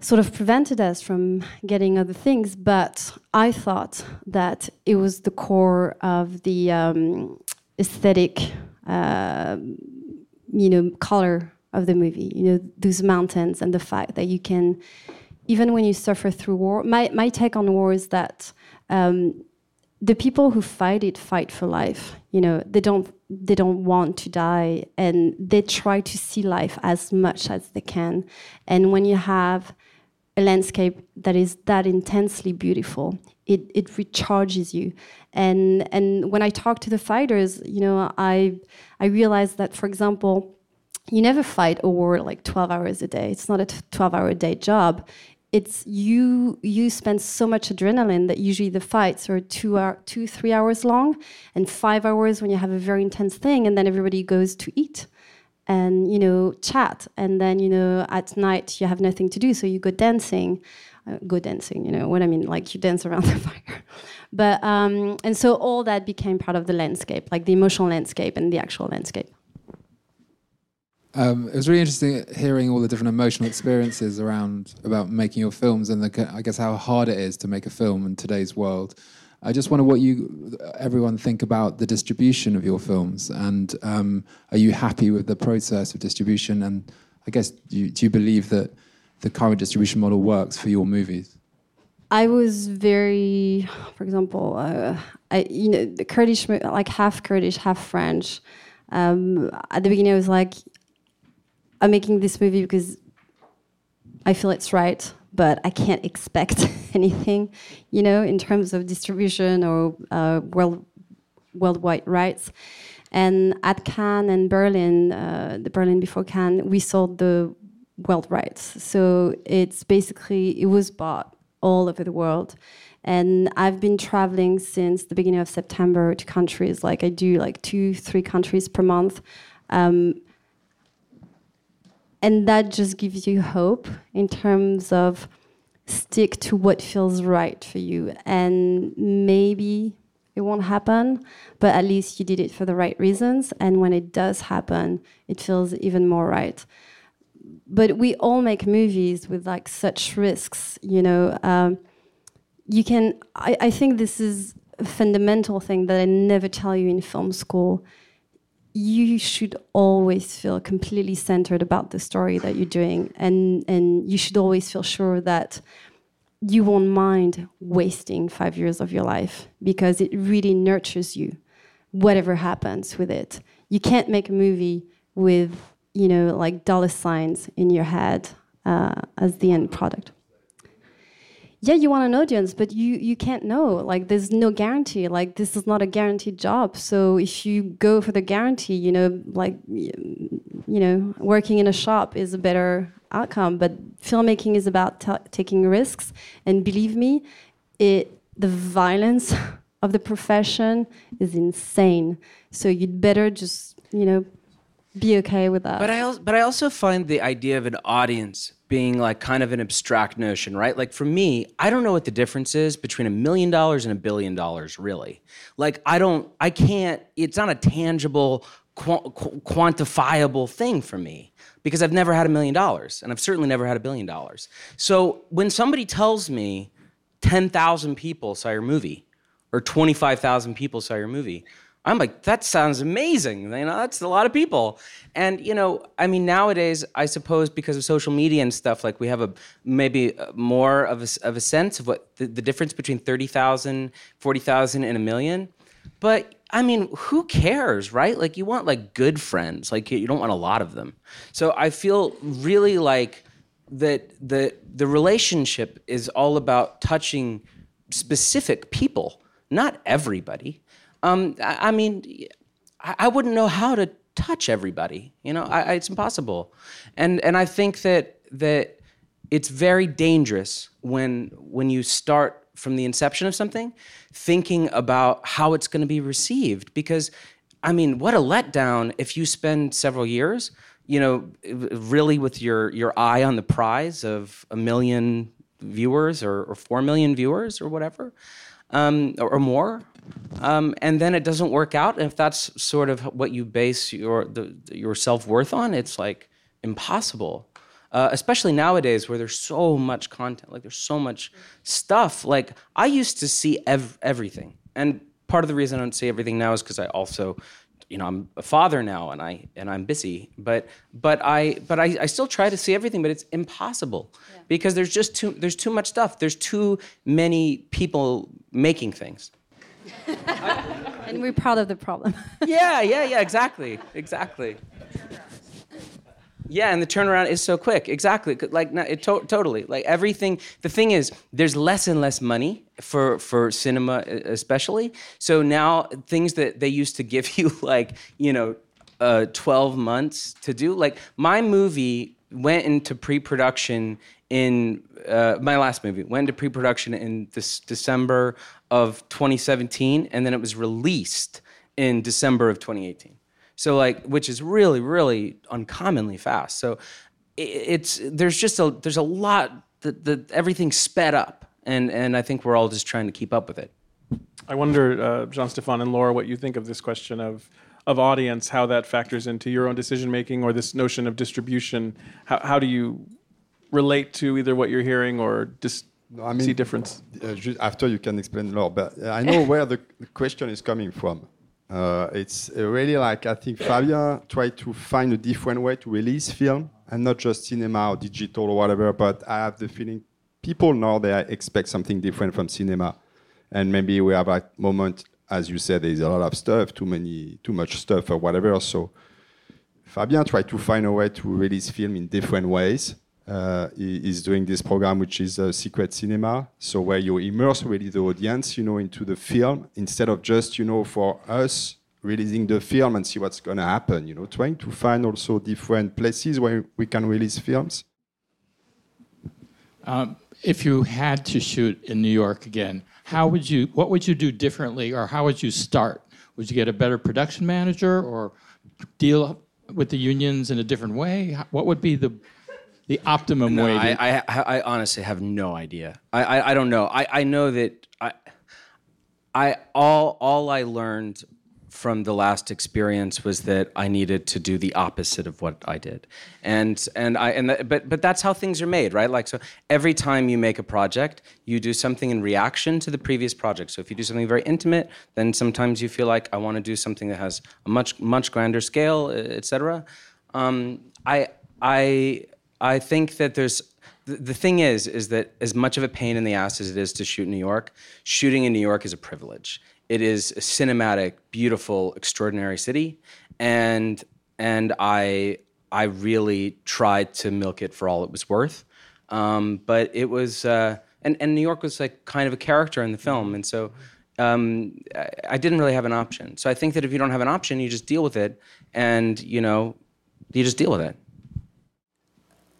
sort of prevented us from getting other things. But I thought that it was the core of the um, aesthetic, uh, you know, color of the movie. You know, those mountains and the fact that you can even when you suffer through war, my, my take on war is that um, the people who fight it fight for life. You know, they don't they don't want to die, and they try to see life as much as they can. And when you have a landscape that is that intensely beautiful, it it recharges you. And and when I talk to the fighters, you know, I I realize that, for example you never fight a war like 12 hours a day. It's not a 12 hour day job it's you you spend so much adrenaline that usually the fights are two hour, two three hours long and five hours when you have a very intense thing and then everybody goes to eat and you know chat. And then you know at night you have nothing to do so you go dancing. Uh, go dancing you know what i mean like you dance around the fire. But um, and so all that became part of the landscape like the emotional landscape and the actual landscape um, it was really interesting hearing all the different emotional experiences around about making your films and the, I guess how hard it is to make a film in today's world. I just wonder what you, everyone, think about the distribution of your films, and um, are you happy with the process of distribution? And I guess do you, do you believe that the current distribution model works for your movies? I was very, for example, uh, I you know the Kurdish like half Kurdish, half French. Um, at the beginning, I was like, I'm making this movie because I feel it's right, but I can't expect anything, you know, in terms of distribution or uh, world worldwide rights. And at Cannes and Berlin, uh, the Berlin before Cannes, we sold the world rights. So it's basically it was bought all over the world. And I've been traveling since the beginning of September to countries like I do like two, three countries per month. Um, and that just gives you hope in terms of stick to what feels right for you. And maybe it won't happen but at least you did it for the right reasons. And when it does happen it feels even more right. But we all make movies with like such risks you know um, you can I, I think this is a fundamental thing that i never tell you in film school you should always feel completely centered about the story that you're doing and and you should always feel sure that you won't mind wasting five years of your life because it really nurtures you whatever happens with it you can't make a movie with you know, like dollar signs in your head uh, as the end product. Yeah, you want an audience, but you you can't know. Like, there's no guarantee. Like, this is not a guaranteed job. So if you go for the guarantee, you know, like, you know, working in a shop is a better outcome. But filmmaking is about taking risks, and believe me, it the violence of the profession is insane. So you'd better just, you know, be okay with that. But I but I also find the idea of an audience being like kind of an abstract notion, right? Like for me, I don't know what the difference is between a million dollars and a billion dollars, really. Like I don't, I can't. It's not a tangible, qu- quantifiable thing for me because I've never had a million dollars, and I've certainly never had a billion dollars. So when somebody tells me 10,000 people saw your movie or 25,000 people saw your movie. I'm like, that sounds amazing. You know, that's a lot of people. And, you know, I mean, nowadays, I suppose because of social media and stuff, like we have a maybe more of a, of a sense of what the, the difference between 30,000, 40,000, and a million. But I mean, who cares, right? Like, you want like good friends, like, you don't want a lot of them. So I feel really like that the the relationship is all about touching specific people, not everybody. Um, I, I, mean, I, I, wouldn't know how to touch everybody. You know, I, it's impossible. And and I think that that it's very dangerous when when you start from the inception of something thinking about how it's going to be received because I mean, what a letdown if you spend several years you know, really with your your eye on the prize of a million viewers or, or four million viewers or whatever, um, or, or, more, um, and then it doesn't work out. And if that's sort of what you base your the, your self worth on, it's like impossible. Uh, especially nowadays where there's so much content, like there's so much stuff. Like I used to see ev- everything, and part of the reason I don't see everything now is because I also you know I'm a father now and I and I'm busy but but I but I, I still try to see everything but it's impossible yeah. because there's just too there's too much stuff. There's too many people making things. And we're proud of the problem. Yeah yeah yeah exactly exactly yeah, and the turnaround is so quick. Exactly. Like it to- totally. Like everything. The thing is, there's less and less money for for cinema, especially. So now things that they used to give you like you know, uh, 12 months to do. Like my movie went into pre-production in uh, my last movie went into pre-production in this December of 2017, and then it was released in December of 2018. So like, which is really, really uncommonly fast. So it's there's just a there's a lot that the everything's sped up, and and I think we're all just trying to keep up with it. I wonder, uh, Jean Stéphane and Laura, what you think of this question of of audience, how that factors into your own decision making, or this notion of distribution. How how do you relate to either what you're hearing or just no, I mean, see difference? Uh, after you can explain more, but I know where the question is coming from. Uh, it's really like I think Fabian tried to find a different way to release film and not just cinema or digital or whatever. But I have the feeling people now they expect something different from cinema, and maybe we have a moment, as you said, there's a lot of stuff, too many, too much stuff or whatever. So Fabian tried to find a way to release film in different ways uh, is doing this program, which is a secret cinema. So where you immerse really the audience, you know, into the film instead of just, you know, for us releasing the film and see what's going to happen. You know, trying to find also different places where we can release films. Um, if you had to shoot in New York again, how would you? What would you do differently, or how would you start? Would you get a better production manager, or deal with the unions in a different way? What would be the the optimum no, way. To... I, I, I, honestly have no idea. I, I, I don't know. I, I know that I, I all all I learned from the last experience was that I needed to do the opposite of what I did, and and I and but but that's how things are made, right? Like so, every time you make a project, you do something in reaction to the previous project. So if you do something very intimate, then sometimes you feel like I want to do something that has a much much grander scale, etc. Um, I I I think that there's the, the thing is is that as much of a pain in the ass as it is to shoot in New York, shooting in New York is a privilege. It is a cinematic, beautiful, extraordinary city, and and I I really tried to milk it for all it was worth. Um, but it was, uh, and, and New York was like kind of a character in the film. And so um, I, I didn't really have an option. So I think that if you don't have an option, you just deal with it. And, you know, you just deal with it.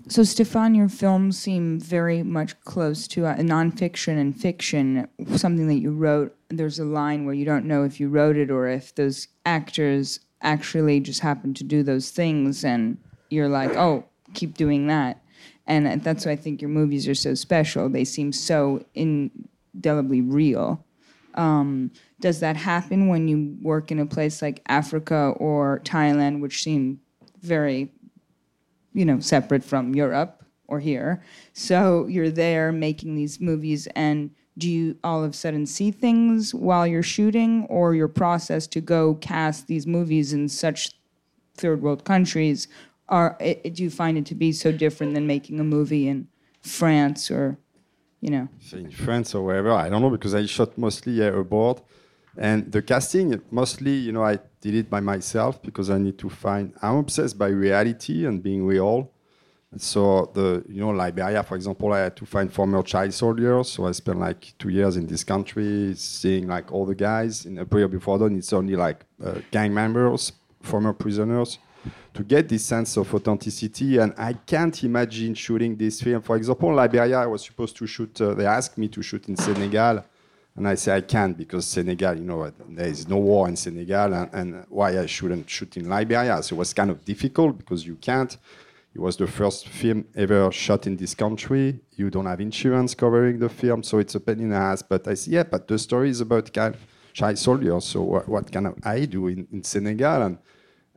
So, Stéphane, your films seem very much close to uh, nonfiction and fiction, something that you wrote. There's a line where you don't know if you wrote it or if those actors actually just happened to do those things, and you're like, oh, keep doing that. And that's why I think your movies are so special. They seem so indelibly real. Um, does that happen when you work in a place like Africa or Thailand, which seem very you know, separate from Europe or here. So you're there making these movies, and do you all of a sudden see things while you're shooting, or your process to go cast these movies in such third world countries? Are it, do you find it to be so different than making a movie in France or, you know? In France or wherever, I don't know because I shot mostly yeah, abroad. And the casting, mostly, you know, I did it by myself because I need to find. I'm obsessed by reality and being real. so the, you know, Liberia, for example, I had to find former child soldiers. So I spent like two years in this country, seeing like all the guys. In a period before then, it's only like uh, gang members, former prisoners, to get this sense of authenticity. And I can't imagine shooting this film. For example, Liberia, I was supposed to shoot. Uh, they asked me to shoot in Senegal and I say I can't because Senegal, you know, there is no war in Senegal, and, and, why I shouldn't shoot in Liberia. So it was kind of difficult because you can't. It was the first film ever shot in this country. You don't have insurance covering the film, so it's a pain in the ass. But I say, yeah, but the story is about kind of child soldiers. So what, what can I do in, in Senegal? And,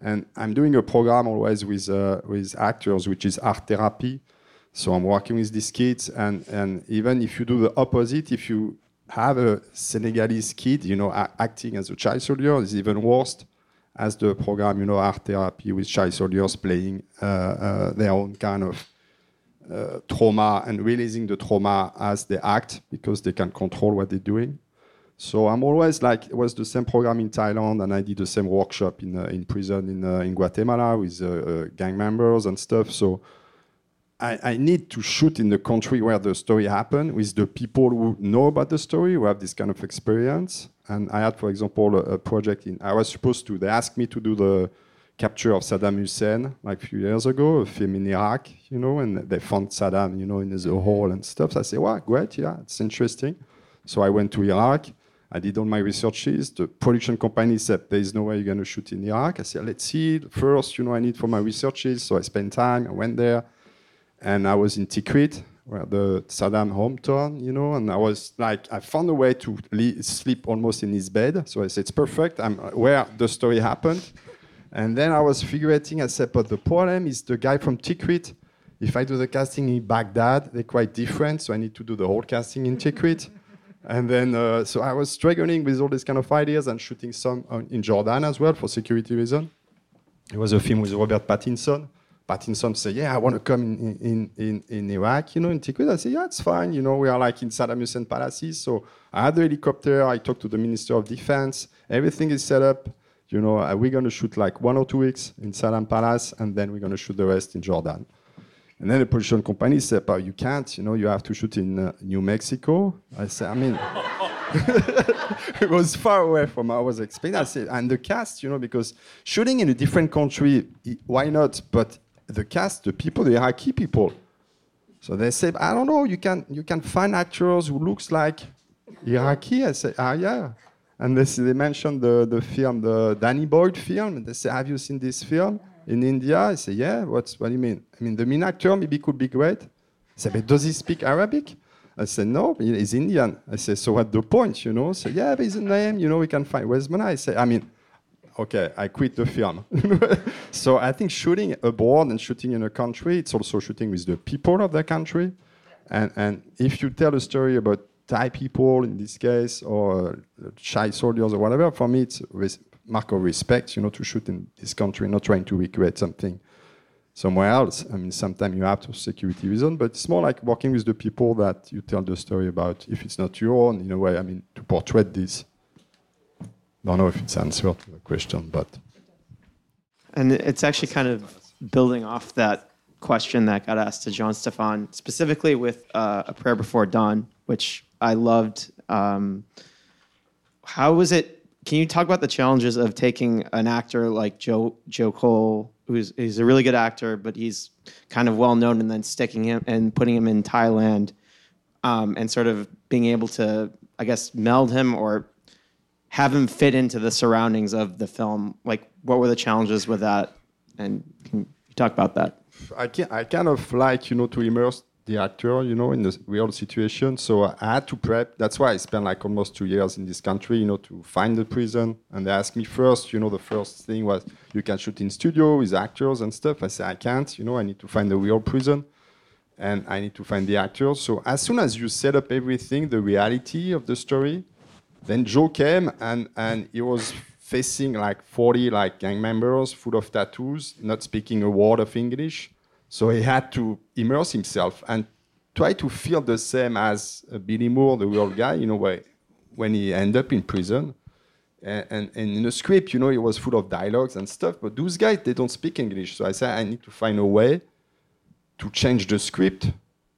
and I'm doing a program always with uh, with actors, which is art therapy. So I'm working with these kids, and, and even if you do the opposite, if you have a Senegalese kid, you know, acting as a child soldier is even worse as the program, you know, art therapy with child soldiers playing uh, uh, their own kind of uh, trauma and releasing the trauma as they act because they can control what they're doing. So I'm always like, it was the same program in Thailand, and I did the same workshop in uh, in prison in uh, in Guatemala with uh, gang members and stuff. So I, I, need to shoot in the country where the story happened with the people who know about the story, who have this kind of experience. And I had, for example, a, a project in, I was supposed to, they asked me to do the capture of Saddam Hussein like a few years ago, a film in Iraq, you know, and they found Saddam, you know, in his hole and stuff. So I said, wow, great, yeah, it's interesting. So I went to Iraq. I did all my researches. The production company said, there is no way you're going to shoot in Iraq. I said, let's see. First, you know, I need for my researches. So I spent time. I went there and I was in Tikrit, where the Saddam hometown, you know, and I was like, I found a way to sleep almost in his bed. So I said, it's perfect. I'm where the story happened. And then I was figuring, I said, but the problem is the guy from Tikrit. If I do the casting in Baghdad, they're quite different. So I need to do the whole casting in Tikrit. And then, uh, so I was struggling with all these kind of ideas and shooting some in Jordan as well for security reason. It was a film with Robert Pattinson. Pattinson say, yeah, I want to come in, in, in, in Iraq, you know, in Tikrit. I say, yeah, it's fine. You know, we are like in Saddam Hussein palaces. So I had the helicopter. I talked to the Minister of Defense. Everything is set up. You know, uh, we're going to shoot like one or two weeks in Saddam Palace, and then we're going to shoot the rest in Jordan. And then the production company said, but you can't, you know, you have to shoot in uh, New Mexico. I said, I mean, it was far away from I was expecting. I said, and the cast, you know, because shooting in a different country, why not? But the cast, the people, the Iraqi people. So they said, I don't know, you can you can find actors who looks like Iraqi. I said, ah yeah. And they, they mentioned the, the film, the Danny Boyle film. And they say, have you seen this film in India? I say, yeah. What's, what do you mean? I mean, the main actor maybe could be great. I said, but does he speak Arabic? I said, no, he's Indian. I said, so what the point, you know? Said, yeah, but his name, you know, we can find. Where's Mana? I said, I mean, okay, I quit the film. so I think shooting abroad and shooting in a country, it's also shooting with the people of the country. And, and if you tell a story about Thai people in this case, or Chai soldiers or whatever, for me it's res- mark of respect, you know, to shoot in this country, not trying to recreate something somewhere else. I mean, sometimes you have to security reason, but it's more like working with the people that you tell the story about. If it's not your own, in a way, I mean, to portray this don't know if it's answered to the question, but. And it's actually kind of building off that question that got asked to Jean Stéphane, specifically with uh, A Prayer Before Dawn, which I loved. Um, how was it? Can you talk about the challenges of taking an actor like Joe Joe Cole, who's he's a really good actor, but he's kind of well known, and then sticking him and putting him in Thailand, um, and sort of being able to, I guess, meld him or have him fit into the surroundings of the film. Like, what were the challenges with that? And can you talk about that? I can I kind of like you know to immerse the actor you know in the real situation. So I had to prep. That's why I spent like almost two years in this country, you know, to find the prison. And they asked me first, you know, the first thing was you can shoot in studio with actors and stuff. I said I can't. You know, I need to find the real prison. And I need to find the actors. So as soon as you set up everything, the reality of the story, then Joe came and, and he was facing like 40 like gang members full of tattoos, not speaking a word of English. So he had to immerse himself and try to feel the same as uh, Billy Moore, the real guy, you know, when he ended up in prison. And, and, and in the script, you know, it was full of dialogues and stuff, but those guys, they don't speak English. So I said, I need to find a way to change the script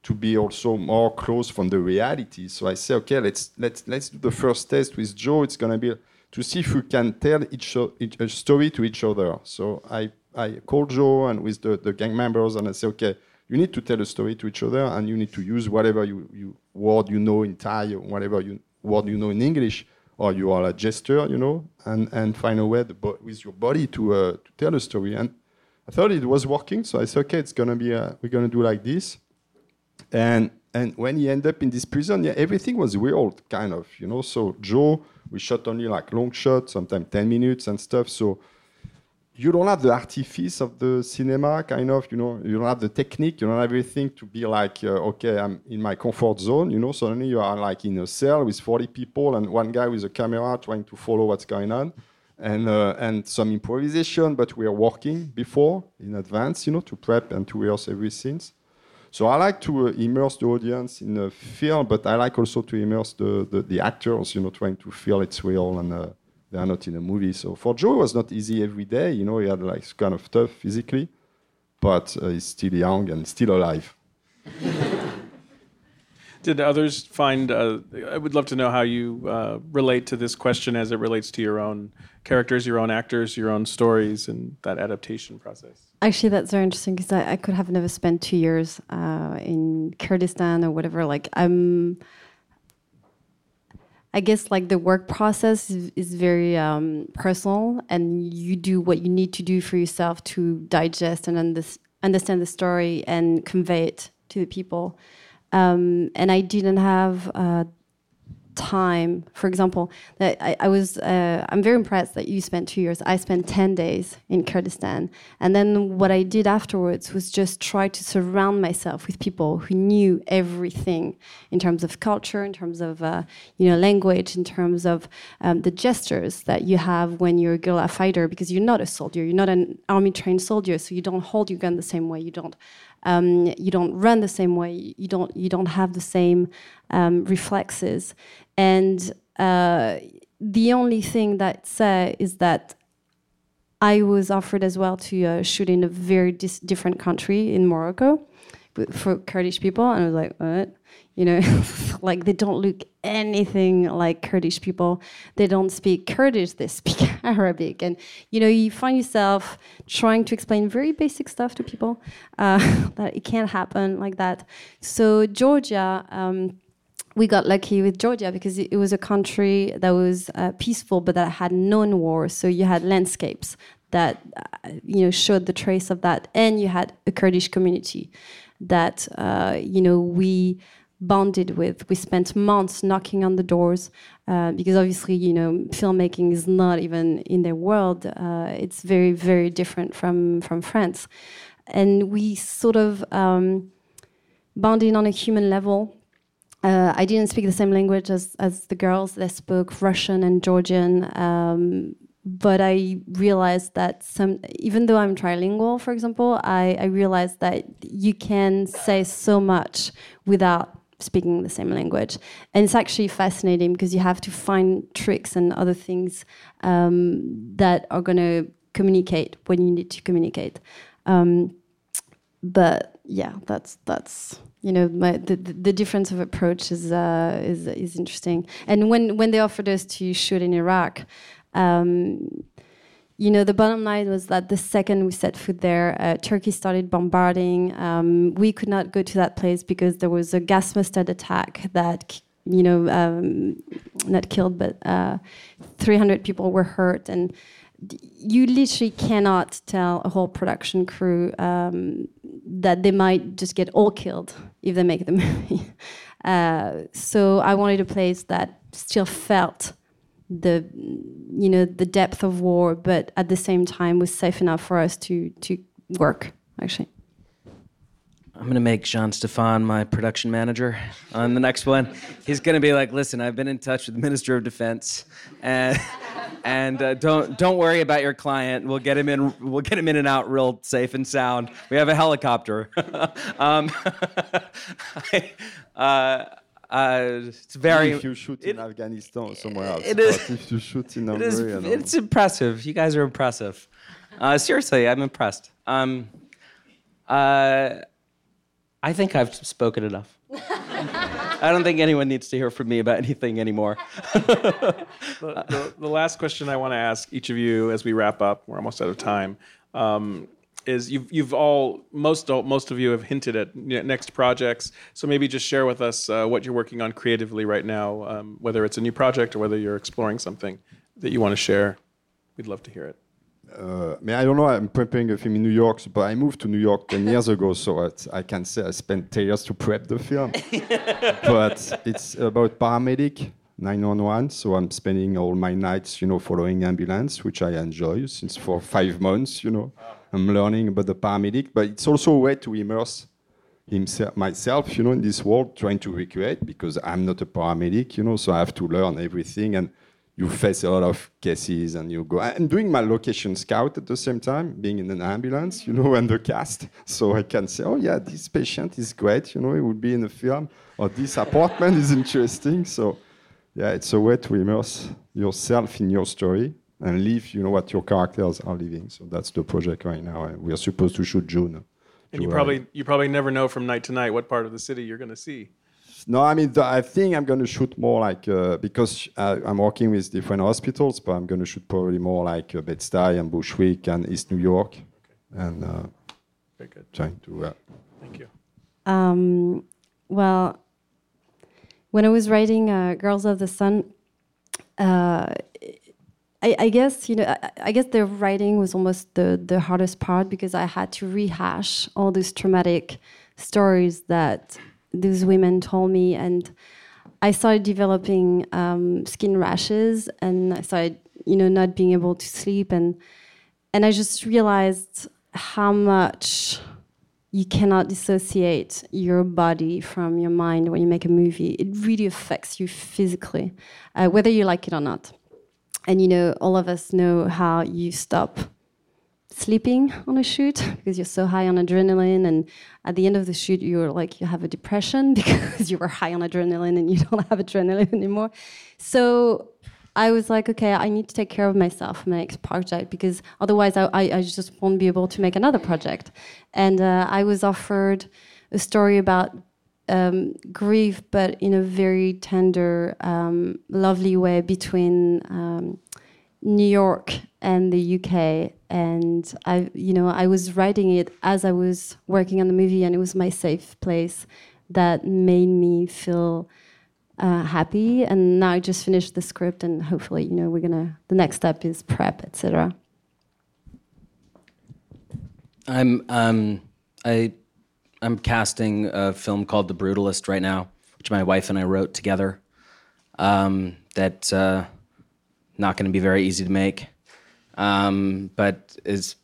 to be also more close from the reality. So I say, okay, let's let's let's do the first test with Joe. It's gonna be to see if we can tell each, each a story to each other. So I I called Joe and with the, the gang members and I say, okay, you need to tell a story to each other and you need to use whatever you, you word you know in Thai or whatever you word you know in English or you are a gesture, you know, and, and find a way with your body to uh, to tell a story. And I thought it was working, so I said, okay, it's gonna be uh, we're gonna do like this. And and when he ended up in this prison, yeah, everything was real, kind of, you know. So Joe, we shot only like long shots, sometimes 10 minutes and stuff. So you don't have the artifice of the cinema, kind of, you know. You don't have the technique, you don't have everything to be like, uh, okay, I'm in my comfort zone, you know. Suddenly you are like in a cell with 40 people and one guy with a camera trying to follow what's going on. And, uh, and some improvisation, but we are working before in advance, you know, to prep and to rehearse every scene. So I like to uh, immerse the audience in a film, but I like also to immerse the, the, the actors, you know, trying to feel it's real and uh, they are not in a movie. So for Joe, it was not easy every day. You know, he had like kind of tough physically, but uh, he's still young and still alive. Did others find? Uh, I would love to know how you uh, relate to this question as it relates to your own characters, your own actors, your own stories, and that adaptation process. Actually, that's very interesting because I, I, could have never spent two years uh, in Kurdistan or whatever. Like, I'm. I guess like the work process is, is very um, personal, and you do what you need to do for yourself to digest and under, understand the story and convey it to the people. Um, and I didn't have uh, time. For example, that I, I was uh, I'm very impressed that you spent two years. I spent ten days in Kurdistan, and then what I did afterwards was just try to surround myself with people who knew everything in terms of culture, in terms of uh, you know language, in terms of um, the gestures that you have when you're a guerrilla fighter, because you're not a soldier, you're not an army trained soldier, so you don't hold your gun the same way, you don't um, you don't run the same way. You don't you don't have the same um, reflexes. And uh, the only thing that say is that I was offered as well to uh, shoot in a very different country in Morocco for Kurdish people, and I was like, what? You know, like they don't look anything like Kurdish people. They don't speak Kurdish, they speak Arabic. And, you know, you find yourself trying to explain very basic stuff to people uh, that it can't happen like that. So, Georgia, um, we got lucky with Georgia because it, was a country that was uh, peaceful but that had known war. So, you had landscapes that, uh, you know, showed the trace of that. And you had a Kurdish community that, uh, you know, we bonded with. We spent months knocking on the doors uh, because obviously, you know, filmmaking is not even in their world. Uh, it's very, very different from from France, and we sort of um, bonded on a human level. Uh, I didn't speak the same language as, as the girls. They spoke Russian and Georgian. Um, but I realized that some, even though I'm trilingual, for example, I, I realized that you can say so much without speaking the same language. And it's actually fascinating because you have to find tricks and other things um, that are going to communicate when you need to communicate. Um, but yeah, that's that's you know my, the, the difference of approach is uh, is is interesting. And when when they offered us to shoot in Iraq. Um, you know, the bottom line was that the second we set foot there, uh, Turkey started bombarding. Um, we could not go to that place because there was a gas mustard attack that, you know, um, not killed, but uh, 300 people were hurt. And you literally cannot tell a whole production crew um, that they might just get all killed if they make the movie. Uh, so I wanted a place that still felt the you know the depth of war, but at the same time was safe enough for us to to work. Actually, I'm gonna make Jean Stéphane my production manager on the next one. He's gonna be like, "Listen, I've been in touch with the Minister of Defense, and and uh, don't don't worry about your client. We'll get him in. We'll get him in and out real safe and sound. We have a helicopter." um, I, uh, uh, it's very. If you shoot in Afghanistan or somewhere else, it is- but if you shoot in It Hungary, is. I don't It's impressive. You guys are impressive. Uh, seriously, I'm impressed. Um, uh, I think I've spoken enough. I don't think anyone needs to hear from me about anything anymore. the, the, the last question I want to ask each of you as we wrap up, we're almost out of time, um, is you've, you've all, most, most of you have hinted at next projects. So maybe just share with us uh, what you're working on creatively right now, um, whether it's a new project or whether you're exploring something that you want to share. We'd love to hear it. Uh, I mean, I don't know. I'm prepping a film in New York, but I moved to New York 10 years ago, so I can say I spent 10 years to prep the film. but it's about paramedic 911, so I'm spending all my nights, you know, following ambulance, which I enjoy since for five months, you know. I'm learning about the paramedic, but it's also a way to immerse himself, myself, you know, in this world, trying to recreate because I'm not a paramedic, you know, so I have to learn everything and you face a lot of cases and you go. I'm doing my location scout at the same time, being in an ambulance, you know, and the cast. So I can say, oh yeah, this patient is great, you know, it would be in a film, or this apartment is interesting. So yeah, it's a way to immerse yourself in your story and live, you know, what your characters are living. So that's the project right now. and We are supposed to shoot June. And you July. probably, you probably never know from night to night what part of the city you're going to see. No, I mean, the, I think I'm going to shoot more like, uh, because uh, I'm working with different hospitals, but I'm going to shoot probably more like uh, Bed-Stuy and Bushwick and East New York. okay. And uh, Very good. trying to. Uh, Thank you. Um, well, when I was writing uh, Girls of the Sun, uh, I, I guess you know. I, I guess the writing was almost the the hardest part because I had to rehash all these traumatic stories that these women told me, and I started developing um, skin rashes, and I started, you know, not being able to sleep, and and I just realized how much you cannot dissociate your body from your mind when you make a movie. It really affects you physically, uh, whether you like it or not. And you know, all of us know how you stop sleeping on a shoot because you're so high on adrenaline. And at the end of the shoot you're like you have a depression because you were high on adrenaline and you don't have adrenaline anymore. So i was like okay i need to take care of myself my next project because otherwise i, I, I just won't be able to make another project. And uh, i was offered a story about um, grief but in a very tender um, lovely way between um, New York and the UK, and I, you know, I was writing it as I was working on the movie, and it was my safe place that made me feel uh, happy. And now I just finished the script, and hopefully, you know, we're gonna. The next step is prep, etc. I'm um, I I'm casting a film called The Brutalist right now, which my wife and I wrote together. Um, that uh, not going to be very easy to make, um, but is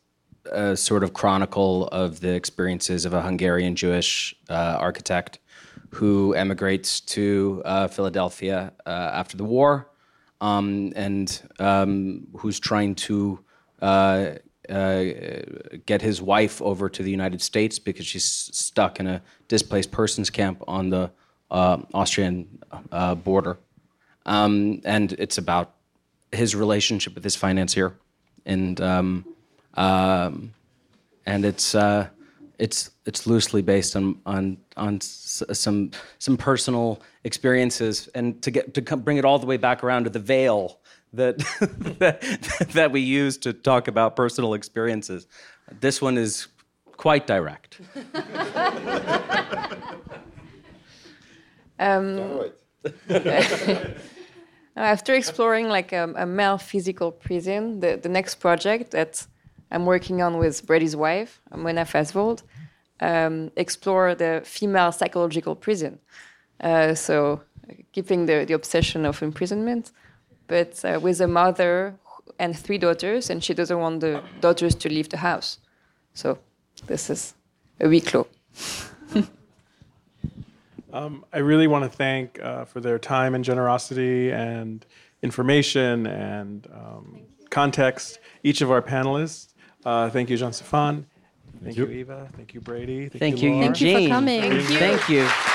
a sort of chronicle of the experiences of a Hungarian Jewish uh, architect who emigrates to uh, Philadelphia uh, after the war, um, and um, who's trying to uh, get his wife over to the United States because she's stuck in a displaced persons camp on the uh, Austrian uh, border. Um, and it's about his relationship with his financier, and um, um, and it's uh, it's it's loosely based on on on s- some some personal experiences, and to get to come, bring it all the way back around to the veil that that, that we use to talk about personal experiences. This one is quite direct. Um, after exploring like a, a male physical prison, the, the next project that I'm working on with Brady's wife, Mona Fastvold, um, explore the female psychological prison. Uh, so keeping the, the obsession of imprisonment, but uh, with a mother and three daughters, and she doesn't want the daughters to leave the house. So this is a huis clos. Um, I really want to thank uh, for their time and generosity and information and um, context each of our panelists. Uh, thank you, Jean Stéphane. Thank, you. Eva. Thank you, Brady. Thank, Thank you, Laura. Thank you for coming. Thank you. Thank you.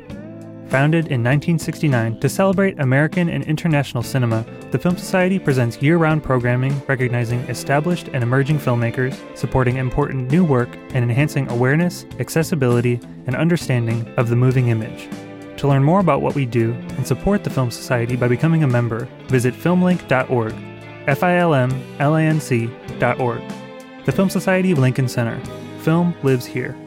Founded in 1969 to celebrate American and international cinema, the Film Society presents year round programming recognizing established and emerging filmmakers, supporting important new work, and enhancing awareness, accessibility, and understanding of the moving image. To learn more about what we do and support the Film Society by becoming a member, visit filmlinc.org. F I L M L A N C.org. The Film Society of Lincoln Center. Film lives here.